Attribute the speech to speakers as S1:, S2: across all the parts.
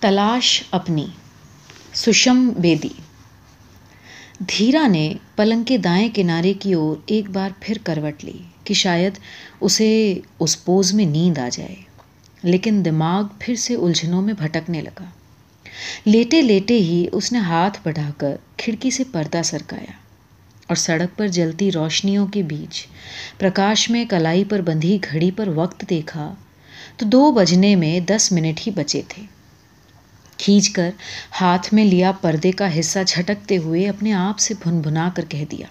S1: تلاش اپنی، سشم بیدی۔ دھیرا نے پلنگ کے دائیں کنارے کی اور ایک بار پھر کروٹ لی کہ شاید اسے اس پوز میں نیند آ جائے۔ لیکن دماغ پھر سے الجھنوں میں بھٹکنے لگا۔ لیٹے لیٹے ہی اس نے ہاتھ بڑھا کر کھڑکی سے پردہ سرکایا اور سڑک پر جلتی روشنیوں کے بیچ پرکاش میں کلائی پر بندھی گھڑی پر وقت دیکھا تو دو بجنے میں دس منٹ ہی بچے تھے۔ کھینچ کر ہاتھ میں لیا پردے کا حصہ جھٹکتے ہوئے اپنے آپ سے بھن بھنا کر کہہ دیا۔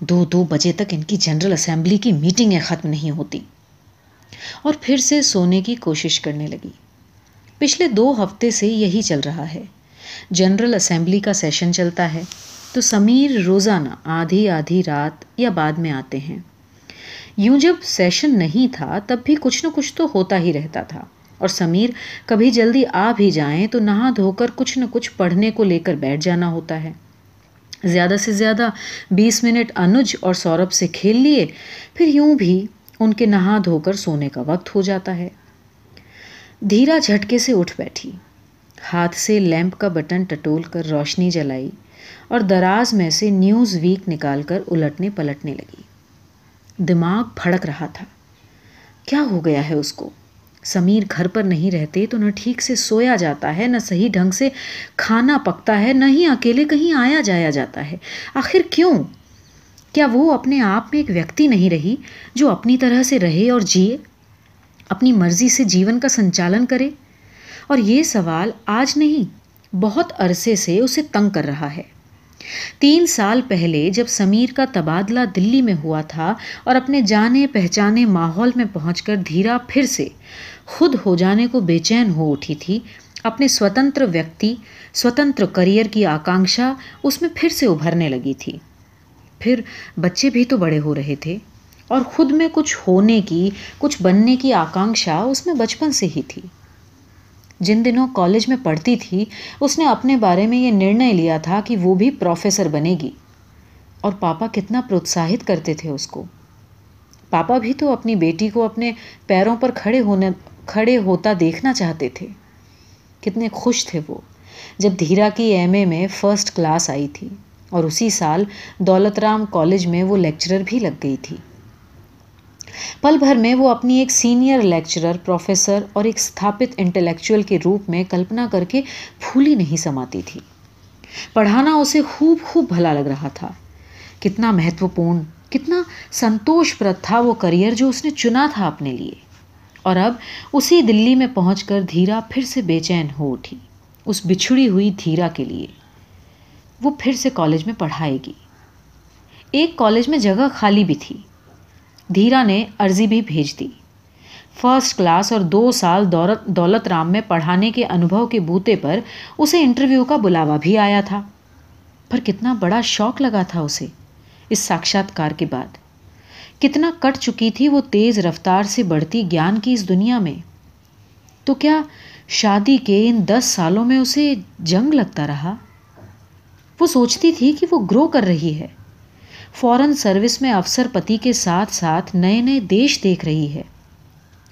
S1: دو دو بجے تک ان کی جنرل اسمبلی کی میٹنگیں ختم نہیں ہوتی۔ اور پھر سے سونے کی کوشش کرنے لگی۔ پچھلے دو ہفتے سے یہی چل رہا ہے۔ جنرل اسمبلی کا سیشن چلتا ہے تو سمیر روزانہ آدھی آدھی رات یا بعد میں آتے ہیں۔ یوں جب سیشن نہیں تھا تب بھی کچھ نہ کچھ تو ہوتا ہی رہتا تھا۔ اور سمیر، کبھی جلدی آ بھی جائیں تو نہا دھو کر کچھ نہ کچھ پڑھنے کو لے کر بیٹھ جانا ہوتا ہے۔ زیادہ سے زیادہ بیس منٹ انج اور سوربھ سے کھیل لیے، پھر یوں بھی ان کے نہا دھو کر سونے کا وقت ہو جاتا ہے۔ دھیرا جھٹکے سے اٹھ بیٹھی۔ ہاتھ سے لیمپ کا بٹن ٹٹول کر روشنی جلائی اور دراز میں سے نیوز ویک نکال کر الٹنے پلٹنے لگی۔ دماغ پھڑک رہا تھا۔ کیا ہو گیا ہے اس کو؟ سمیر گھر پر نہیں رہتے تو نہ ٹھیک سے سویا جاتا ہے، نہ صحیح ڈھنگ سے کھانا پکتا ہے، نہ ہی اکیلے کہیں آیا جایا جاتا ہے۔ آخر کیوں؟ کیا وہ اپنے آپ میں ایک ویکتی نہیں رہی جو اپنی طرح سے رہے اور جیے، اپنی مرضی سے جیون کا سنچالن کرے؟ اور یہ سوال آج نہیں، بہت عرصے سے اسے تنگ کر رہا ہے۔ تین سال پہلے جب سمیر کا تبادلہ دلی میں ہوا تھا اور اپنے جانے پہچانے ماحول میں پہنچ کر دھیرا پھر سے خود ہو جانے کو بے چین ہو اٹھی تھی، اپنے سوتنتر ویکتی، سوتنتر کریئر کی آکانکشا اس میں پھر سے ابھرنے لگی تھی۔ پھر بچے بھی تو بڑے ہو رہے تھے اور خود میں کچھ ہونے کی، کچھ بننے کی آکانکشا اس میں بچپن سے ہی تھی۔ جن دنوں کالج میں پڑھتی تھی، اس نے اپنے بارے میں یہ نرنے لیا تھا کہ وہ بھی پروفیسر بنے گی۔ اور پاپا کتنا پروتساہت کرتے تھے اس کو۔ پاپا بھی تو اپنی بیٹی کو اپنے پیروں پر کھڑے ہونے، کھڑے ہوتا دیکھنا چاہتے تھے۔ کتنے خوش تھے وہ۔ جب دھیرا کی ایم اے میں فرسٹ کلاس آئی تھی، اور اسی سال دولت رام کالج میں وہ لیکچرر بھی لگ گئی تھی۔ پل بھر میں وہ اپنی ایک سینئر لیکچرر، پروفیسر اور ایک استھاپت انٹلیکچوئل کے روپ میں کلپنا کر کے پھولی نہیں سماتی تھی۔ پڑھانا اسے خوب خوب بھلا لگ رہا تھا۔ کتنا مہتوپورن، کتنا سنتوش پرت تھا وہ کریئر جو اس نے چنا تھا اپنے لیے۔ اور اب اسی دلی میں پہنچ کر دھیرا پھر سے بے چین ہو اٹھی۔ اس بچھڑی ہوئی دھیرا کے لیے۔ وہ پھر سے کالج میں پڑھائے گی۔ ایک کالج میں جگہ خالی بھی تھی۔ دھیرا نے عرضی بھی بھیج دی۔ فرسٹ کلاس اور دو سال دولت دولت رام میں پڑھانے کے انوبھو کے بوتے پر اسے انٹرویو کا بلاوا بھی آیا تھا۔ پر کتنا بڑا شوق لگا تھا اسے اس ساکشاتکار کے بعد۔ کتنا کٹ چکی تھی وہ تیز رفتار سے بڑھتی گیان کی اس دنیا میں۔ تو کیا شادی کے ان دس سالوں میں اسے جنگ لگتا رہا؟ وہ سوچتی تھی کہ وہ گرو کر رہی ہے۔ فورن سروس میں افسر پتی کے ساتھ ساتھ نئے نئے دیش دیکھ رہی ہے۔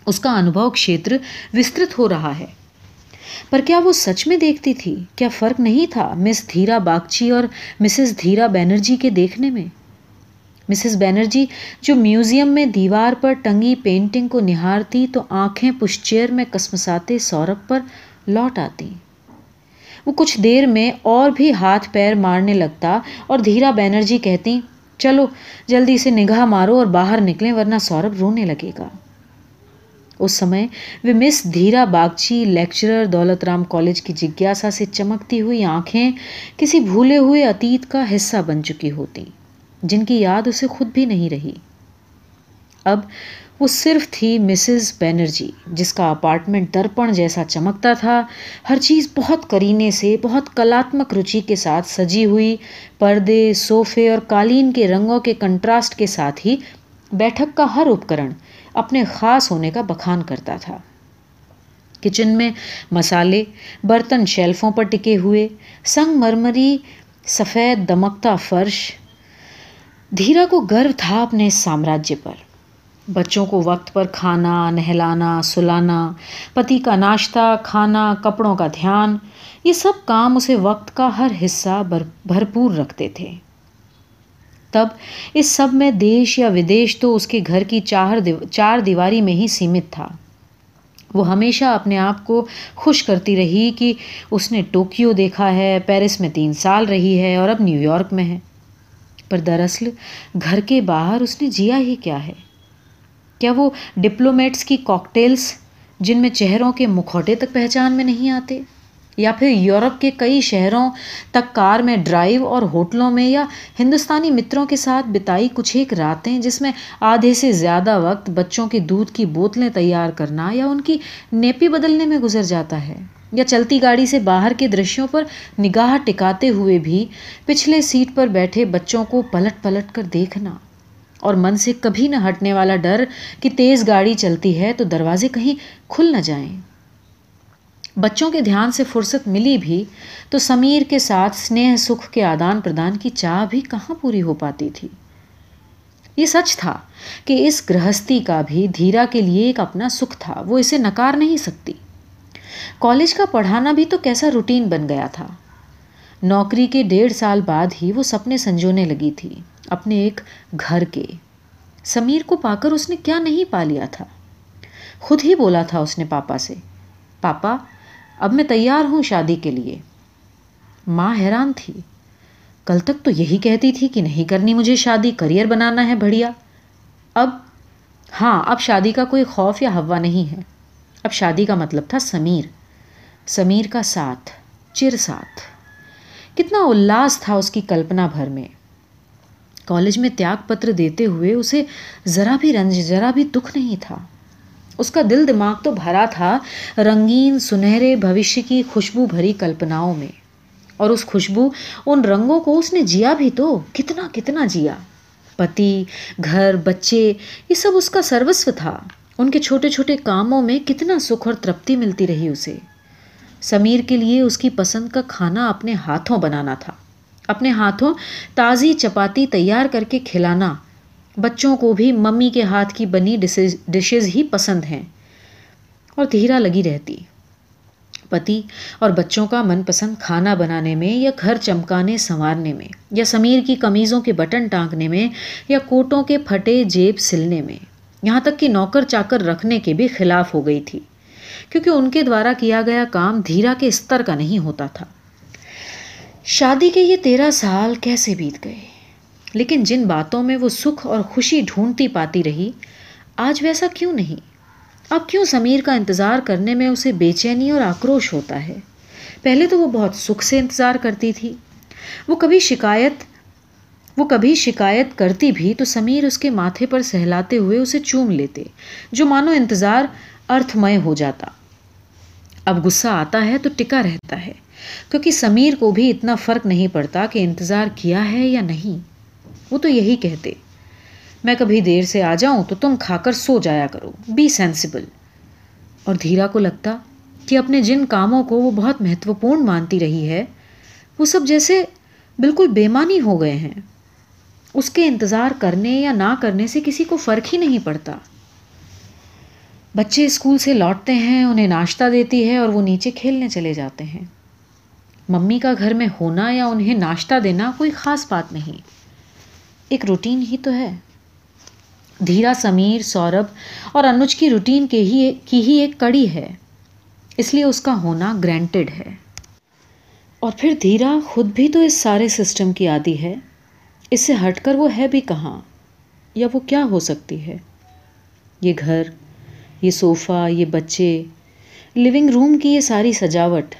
S1: اس کا انوبھو کھیتر وسترت ہو رہا ہے۔ پر کیا وہ سچ میں دیکھتی تھی؟ کیا فرق نہیں تھا مس دھیرا باگچی اور مسز دھیرا بینرجی کے دیکھنے میں؟ مسز بینرجی جو میوزیم میں دیوار پر ٹنگی پینٹنگ کو نہارتی تو آنکھیں پشچیر میں کسمساتے سورب پر لوٹ آتی۔ وہ کچھ دیر میں اور بھی ہاتھ پیر مارنے لگتا اور دھیرا بینرجی کہتی چلو، جلدی سے نگاہ مارو اور باہر نکلیں ورنہ سورب رونے لگے گا۔ اس سمے وہ مس دھیرا باگچی لیکچرر دولت رام کالج کی جگیاسا سے چمکتی ہوئی آنکھیں کسی بھولے ہوئے اتیت کا حصہ بن چکی ہوتی، جن کی یاد اسے خود بھی نہیں رہی۔ اب وہ صرف تھی مسز بینرجی، جس کا اپارٹمنٹ درپن جیسا چمکتا تھا۔ ہر چیز بہت کرینے سے، بہت کلاتمک روچی کے ساتھ سجی ہوئی، پردے، صوفے اور قالین کے رنگوں کے کنٹراسٹ کے ساتھ ہی بیٹھک کا ہر اپکرن اپنے خاص ہونے کا بخان کرتا تھا۔ کچن میں مسالے، برتن شیلفوں پر ٹکے ہوئے، سنگ مرمری، سفید دمکتا فرش۔ دھیرا کو گرو تھا اپنے سامراجیہ پر۔ بچوں کو وقت پر کھانا، نہلانا، سلانا، پتی کا ناشتہ، کھانا، کپڑوں کا دھیان، یہ سب کام اسے وقت کا ہر حصہ بھرپور رکھتے تھے۔ تب اس سب میں دیش یا ودیش تو اس کے گھر کی چار چار دیواری میں ہی سیمت تھا۔ وہ ہمیشہ اپنے آپ کو خوش کرتی رہی کہ اس نے ٹوکیو دیکھا ہے، پیرس میں تین سال رہی ہے اور اب نیو یارک میں ہے۔ پر دراصل گھر کے باہر اس نے جیا ہی کیا ہے۔ کیا وہ ڈپلومیٹس کی کاکٹیلس جن میں چہروں کے مکھوٹے تک پہچان میں نہیں آتے؟ یا پھر یورپ کے کئی شہروں تک کار میں ڈرائیو اور ہوٹلوں میں یا ہندوستانی متروں کے ساتھ بتائی کچھ ایک راتیں جس میں آدھے سے زیادہ وقت بچوں کے دودھ کی بوتلیں تیار کرنا یا ان کی نیپی بدلنے میں گزر جاتا ہے؟ یا چلتی گاڑی سے باہر کے درشیوں پر نگاہ ٹکاتے ہوئے بھی پچھلے سیٹ پر بیٹھے بچوں کو پلٹ پلٹ کر دیکھنا؟ اور من سے کبھی نہ ہٹنے والا ڈر کہ تیز گاڑی چلتی ہے تو دروازے کہیں کھل نہ جائیں۔ بچوں کے دھیان سے فرصت ملی بھی تو سمیر کے ساتھ سنیہ سکھ کے آدان پردان کی چاہ بھی کہاں پوری ہو پاتی تھی۔ یہ سچ تھا کہ اس گرہستی کا بھی دھیرا کے لیے ایک اپنا سکھ تھا، وہ اسے نکار نہیں سکتی۔ کالج کا پڑھانا بھی تو کیسا روٹین بن گیا تھا۔ نوکری کے ڈیڑھ سال بعد ہی وہ سپنے سنجونے لگی تھی، اپنے ایک گھر کے۔ سمیر کو پا کر اس نے کیا نہیں پا لیا تھا؟ خود ہی بولا تھا اس نے پاپا سے، پاپا، اب میں تیار ہوں شادی کے لیے۔ ماں حیران تھی۔ کل تک تو یہی کہتی تھی کہ نہیں کرنی مجھے شادی، کریئر بنانا ہے بڑھیا۔ اب ہاں اب شادی کا کوئی خوف یا ہوا نہیں ہے۔ اب شادی کا مطلب تھا سمیر۔ سمیر کا ساتھ، چر ساتھ۔ کتنا الاس تھا اس کی کلپنا بھر میں۔ کالج میں تیاگ پتر دیتے ہوئے اسے ذرا بھی رنج، ذرا بھی دکھ نہیں تھا۔ اس کا دل دماغ تو بھرا تھا رنگین سنہرے بھوشیہ کی خوشبو بھری کلپناؤں میں۔ اور اس خوشبو، ان رنگوں کو اس نے جیا بھی تو کتنا کتنا جیا۔ پتی، گھر، بچے، یہ سب اس کا سروسو تھا۔ ان کے چھوٹے چھوٹے کاموں میں کتنا سکھ اور ترپتی ملتی رہی اسے۔ سمیر کے لیے اس کی پسند کا کھانا اپنے ہاتھوں بنانا تھا۔ اپنے ہاتھوں تازی چپاتی تیار کر کے کھلانا۔ بچوں کو بھی ممی کے ہاتھ کی بنی ڈشز ہی پسند ہیں۔ اور دھیرا لگی رہتی۔ پتی اور بچوں کا من پسند کھانا بنانے میں یا گھر چمکانے سنوارنے میں یا سمیر کی کمیزوں کے بٹن ٹانکنے میں یا کوٹوں کے پھٹے جیب سلنے میں۔ یہاں تک کہ نوکر چاکر رکھنے کے بھی خلاف ہو گئی تھی۔ کیونکہ ان کے دوارا کیا گیا کام دھیرا کے استر کا نہیں ہوتا تھا۔ شادی کے یہ تیرہ سال کیسے بیت گئے؟ لیکن جن باتوں میں وہ سکھ اور خوشی ڈھونڈتی پاتی رہی، آج ویسا کیوں نہیں؟ اب کیوں سمیر کا انتظار کرنے میں اسے بے چینی اور آکروش ہوتا ہے؟ پہلے تو وہ بہت سکھ سے انتظار کرتی تھی۔ وہ کبھی شکایت، وہ کبھی شکایت کرتی بھی تو سمیر اس کے ماتھے پر سہلاتے ہوئے اسے چوم لیتے، جو مانو انتظار ارتھ مئے ہو جاتا۔ اب غصہ آتا ہے تو ٹکا رہتا ہے، کیونکہ سمیر کو بھی اتنا فرق نہیں پڑتا کہ انتظار کیا ہے یا نہیں۔ وہ تو یہی کہتے، میں کبھی دیر سے آ جاؤں تو تم کھا کر سو جایا کرو بی سینسیبل اور دھیرا کو لگتا کہ اپنے جن کاموں کو وہ بہت مہتوپورن مانتی رہی ہے، وہ سب جیسے بالکل بےمانی ہو گئے ہیں۔ اس کے انتظار کرنے یا نہ کرنے سے کسی کو فرق ہی نہیں پڑتا۔ بچے اسکول سے لوٹتے ہیں، انہیں ناشتہ دیتی ہے اور وہ نیچے کھیلنے چلے جاتے ہیں۔ ممی کا گھر میں ہونا یا انہیں ناشتہ دینا کوئی خاص بات نہیں۔ ایک روٹین ہی تو ہے۔ دھیرا سمیر سوربھ اور انوج کی روٹین کے ہی کی ہی ایک کڑی ہے۔ اس لیے اس کا ہونا گرانٹیڈ ہے۔ اور پھر دھیرا خود بھی تو اس سارے سسٹم کی عادی ہے۔ اس سے ہٹ کر وہ ہے بھی کہاں؟ یا وہ کیا ہو سکتی ہے؟ یہ گھر یہ صوفہ، یہ بچے لیونگ روم کی یہ ساری سجاوٹ،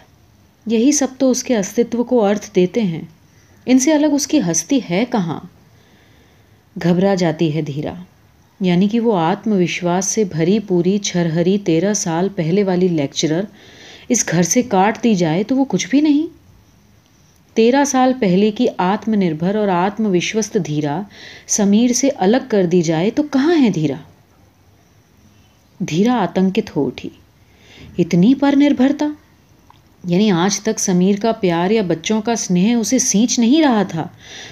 S1: یہی سب تو اس کے استتو کو ارتھ دیتے ہیں۔ ان سے الگ اس کی ہستی ہے کہاں؟ گھبرا جاتی ہے دھیرا۔ یعنی کہ وہ آتم وشواس سے بھری پوری چھرہری تیرہ سال پہلے والی لیکچرر اس گھر سے کاٹ دی جائے تو وہ کچھ بھی نہیں۔ تیرہ سال پہلے کی آتم نربھر اور آتم وشوست دھیرا سمیر سے الگ کر دی جائے تو کہاں ہے دھیرا؟ دھیرا آتنکت ہو اٹھی۔ اتنی پر نربھرتا؟ یعنی آج تک سمیر کا پیار یا بچوں کا سنہ اسے سینچ نہیں رہا تھا،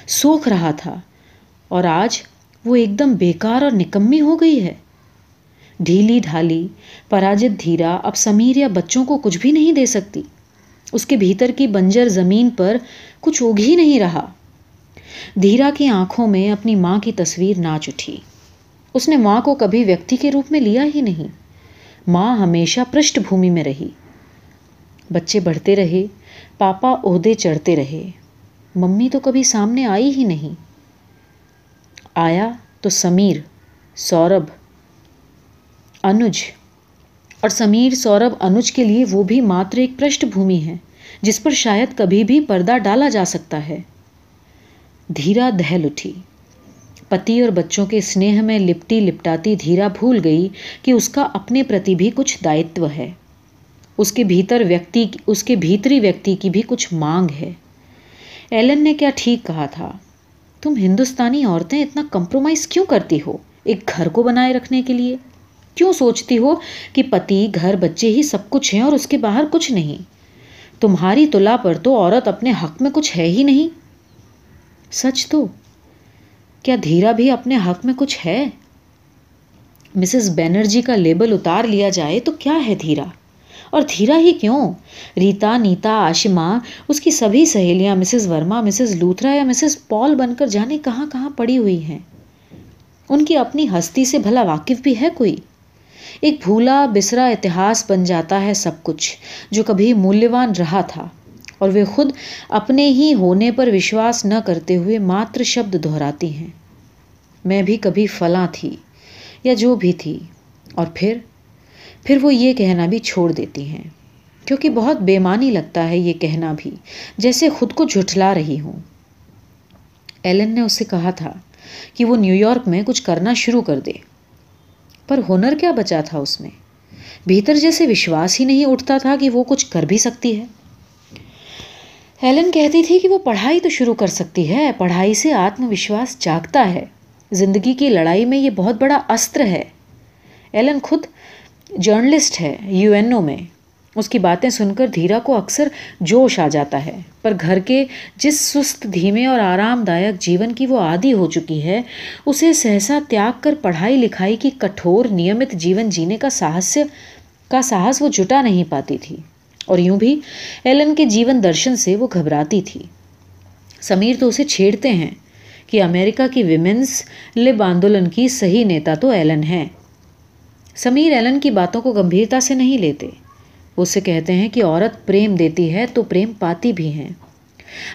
S1: سوکھ رہا تھا۔ اور آج وہ ایک دم بیکار اور نکمی ہو گئی ہے۔ ڈھیلی ڈھالی، پراجت دھیرا اب سمیر یا بچوں کو کچھ بھی نہیں دے سکتی۔ اس کے بھیتر کی بنجر زمین پر کچھ اگ ہی نہیں رہا۔ دھیرا کی آنکھوں میں اپنی ماں کی تصویر ناچ اٹھی۔ اس نے ماں کو کبھی ویکتی کے روپ میں لیا ہی نہیں۔ ماں ہمیشہ پرشٹھ بھومی میں رہی۔ بچے بڑھتے رہے، پاپا عہدے چڑھتے رہے۔ ممی تو کبھی سامنے آئی ہی نہیں۔ آیا تو سمیر، سوربھ انج اور سمیر، سوربھ انج کے لیے وہ بھی ماتر ایک پرشٹھ بھومی ہے، جس پر شاید کبھی بھی پردہ ڈالا جا سکتا ہے۔ دھیرا دہل اٹھی۔ پتی اور بچوں کے اسنیہ میں لپٹی لپٹاتی دھیرا بھول گئی کہ اس کا اپنے پرتی بھی کچھ دائتو ہے۔ اس کے بھیتر ویکتی، اس کے بھیتری ویکتی کی بھی کچھ مانگ ہے۔ ایلن نے کیا ٹھیک کہا تھا؟ تم ہندوستانی عورتیں اتنا کمپرومائز کیوں کرتی ہو ایک گھر کو بنائے رکھنے کے لیے؟ کیوں سوچتی ہو کہ پتی، گھر، بچے ہی سب کچھ ہیں اور اس کے باہر کچھ نہیں؟ تمہاری تلا پر تو عورت اپنے حق میں کچھ ہے ہی نہیں۔ سچ تو کیا دھیرا بھی اپنے حق میں کچھ ہے؟ مسز بینرجی کا لیبل اتار لیا جائے تو کیا ہے دھیرا؟ اور دھیرا ہی کیوں؟ ریتا، نیتا آشما اس کی سبھی سہیلیاں مسز ورما، مسز لوتھرا یا مسز پال بن کر جانے کہاں کہاں پڑی ہوئی ہیں؟ ان کی اپنی ہستی سے بھلا واقف بھی ہے کوئی؟ ایک بھولا بسرا اتہاس بن جاتا ہے سب کچھ، جو کبھی مولیہوان رہا تھا، اور وہ خود اپنے ہی ہونے پر وشواس نہ کرتے ہوئے ماتر شبد دہراتی ہیں۔ میں بھی کبھی فلاں تھی یا جو بھی تھی۔ اور پھر پھر وہ یہ کہنا بھی چھوڑ دیتی ہیں۔ کیونکہ بہت بےمانی لگتا ہے یہ کہنا بھی، جیسے خود کو جھٹلا رہی ہوں۔ ایلن نے اس سے کہا تھا کہ وہ نیو یارک میں کچھ کرنا شروع کر دے۔ پر ہنر کیا بچا تھا اس میں؟ بھیتر جیسے وشواس ہی نہیں اٹھتا تھا کہ وہ کچھ کر بھی سکتی ہے۔ ہیلن کہتی تھی کہ وہ پڑھائی تو شروع کر سکتی ہے، پڑھائی سے آتم وشواس جاگتا ہے۔ زندگی کی لڑائی میں یہ بہت بڑا استر ہے۔ ایلن خود جرنلسٹ ہے یو این او میں۔ اس کی باتیں سن کر دھیرا کو اکثر جوش آ جاتا ہے۔ پر گھر کے جس سست دھیمے اور آرام دایک جیون کی وہ عادی ہو چکی ہے، اسے سہسا تیاگ کر پڑھائی لکھائی کی کٹھور نیمت جیون جینے کا ساہس کا ساہس وہ جٹا نہیں پاتی تھی۔ اور یوں بھی ایلن کے جیون درشن سے وہ گھبراتی تھی۔ سمیر تو اسے چھیڑتے ہیں۔ کہ امریکہ کی ویمنس لب آندولن کی صحیح نیتا تو ایلن ہے سمیر ایلن کی باتوں کو گمبھیرتا سے نہیں لیتے۔ وہ اسے کہتے ہیں کہ عورت پریم دیتی ہے تو پریم پاتی بھی ہیں۔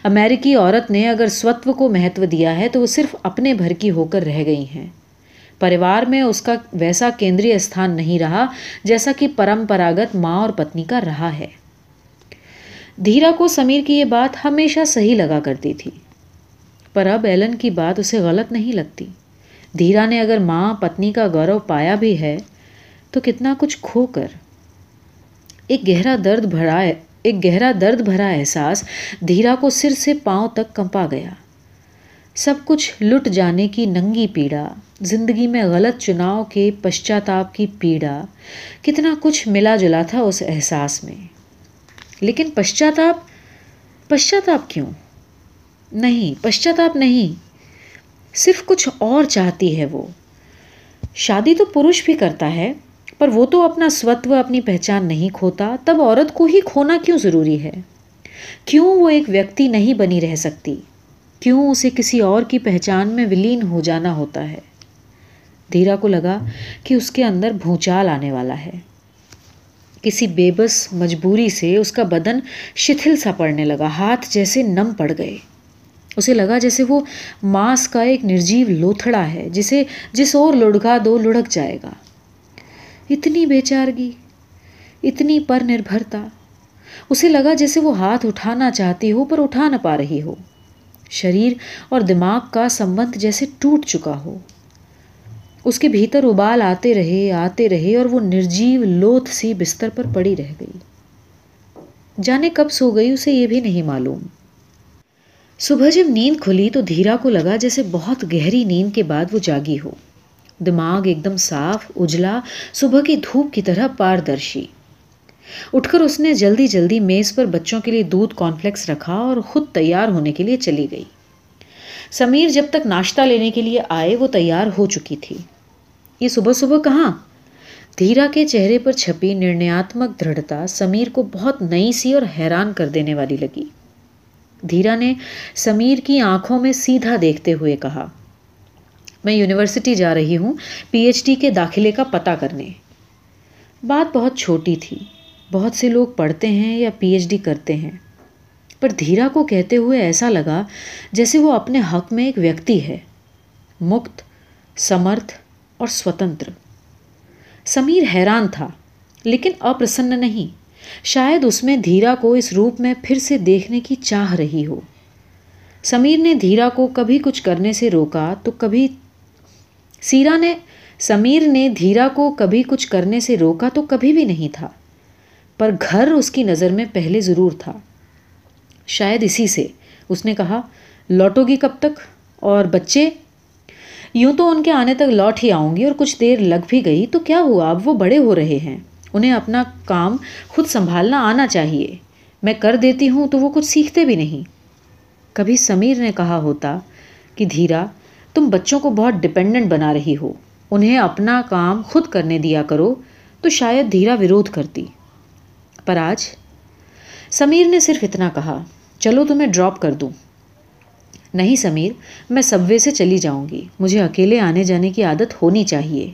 S1: امریکی عورت نے اگر سوتو کو مہتو دیا ہے تو وہ صرف اپنے بھر کی ہو کر رہ گئی ہیں۔ پریوار میں اس کا ویسا کیندری استھان نہیں رہا جیسا کہ پرمپراگت ماں اور پتنی کا رہا ہے۔ دھیرا کو سمیر کی یہ بات ہمیشہ صحیح لگا کرتی تھی۔ پر اب ایلن کی بات اسے غلط نہیں لگتی۔ دھیرا نے اگر ماں پتنی کا گورو پایا بھی ہے تو کتنا کچھ کھو کر۔ ایک گہرا درد بھرا ایک گہرا درد بھرا احساس دھیرا کو سر سے پاؤں تک کمپا گیا۔ سب کچھ لٹ جانے کی ننگی پیڑا، زندگی میں غلط چناؤ کے پشچاتاپ کی پیڑا، کتنا کچھ ملا جلا تھا اس احساس میں۔ لیکن پشچاتاپ پشچاتاپ کیوں؟ نہیں، پشچاتاپ نہیں۔ صرف کچھ اور چاہتی ہے وہ۔ شادی تو پروش بھی کرتا ہے، پر وہ تو اپنا سوتو، اپنی پہچان نہیں کھوتا۔ تب عورت کو ہی کھونا کیوں ضروری ہے؟ کیوں وہ ایک ویکتی نہیں بنی رہ سکتی؟ کیوں اسے کسی اور کی پہچان میں ولین ہو جانا ہوتا ہے؟ دھیرا کو لگا کہ اس کے اندر بھونچال آنے والا ہے۔ کسی بے بس مجبوری سے اس کا بدن شتھل سا پڑنے لگا، ہاتھ جیسے نم پڑ گئے۔ اسے لگا جیسے وہ ماس کا ایک نرجیو لوتھڑا ہے، جسے جس اور لڑکا دو لڑک جائے گا۔ اتنی بے چارگی اتنی پر نربھرتا۔ اسے لگا جیسے وہ ہاتھ اٹھانا چاہتی ہو پر اٹھا نہ پا رہی ہو۔ شریر اور دماغ کا سمبند جیسے ٹوٹ چکا ہو۔ اس کے بھیتر ابال آتے رہے آتے رہے اور وہ نرجیو لوتھ سی بستر پر پڑی رہ گئی۔ جانے کب سو گئی اسے یہ بھی نہیں معلوم۔ صبح جب نیند کھلی تو دھیرا کو لگا جیسے بہت گہری نیند کے بعد وہ جاگی ہو۔ دماغ ایک دم صاف، اجلا، صبح کی دھوپ کی طرح پاردرشی۔ اٹھ کر اس نے جلدی جلدی میز پر بچوں کے لیے دودھ کانفلیکس رکھا اور خود تیار ہونے کے لیے چلی گئی۔ سمیر جب تک ناشتہ لینے کے لیے آئے وہ تیار ہو چکی تھی۔ یہ صبح صبح کہاں؟ دھیرا کے چہرے پر چھپی نرنیاتمک دھڑتا سمیر کو بہت نئی سی اور حیران کر دینے والی لگی۔ دھیرا نے سمیر کی آنکھوں میں سیدھا دیکھتے ہوئے کہا، میں یونیورسٹی جا رہی ہوں، پی ایچ ڈی کے داخلے کا پتہ کرنے۔ بات بہت چھوٹی تھی۔ بہت سے لوگ پڑھتے ہیں یا پی ایچ ڈی کرتے ہیں۔ پر دھیرا کو کہتے ہوئے ایسا لگا جیسے وہ اپنے حق میں ایک ویکتی ہے۔ مکت، سمرتھ اور سوتنتر۔ سمیر حیران تھا، لیکن اپرسن نہیں۔ شاید اس میں دھیرا کو اس روپ میں پھر سے دیکھنے کی چاہ رہی ہو۔ سمیر نے دھیرا کو کبھی کچھ کرنے سے روکا تو کبھی سیرا نے سمیر نے دھیرا کو کبھی کچھ کرنے سے روکا تو کبھی بھی نہیں تھا۔ پر گھر اس کی نظر میں پہلے ضرور تھا۔ شاید اسی سے۔ اس نے کہا، لوٹو گی کب تک؟ اور بچے؟ یوں تو ان کے آنے تک لوٹ ہی آؤں گی اور کچھ دیر لگ بھی گئی تو کیا ہوا؟ اب وہ بڑے ہو رہے ہیں۔ انہیں اپنا کام خود سنبھالنا آنا چاہیے۔ میں کر دیتی ہوں تو وہ کچھ سیکھتے بھی نہیں۔ کبھی سمیر نے کہا ہوتا کہ، دھیرا، تم بچوں کو بہت ڈپینڈنٹ بنا رہی ہو۔ انہیں اپنا کام خود کرنے دیا کرو تو شاید دھیرا ورودھ کرتی۔ پر آج سمیر نے صرف اتنا کہا، چلو تمہیں ڈراپ کر دوں۔ نہیں سمیر، میں سب وے سے چلی جاؤں گی۔ مجھے اکیلے آنے جانے کی عادت ہونی چاہیے۔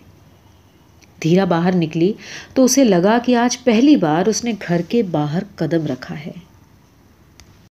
S1: دھیرا باہر نکلی تو اسے لگا کہ آج پہلی بار اس نے گھر کے باہر قدم رکھا ہے۔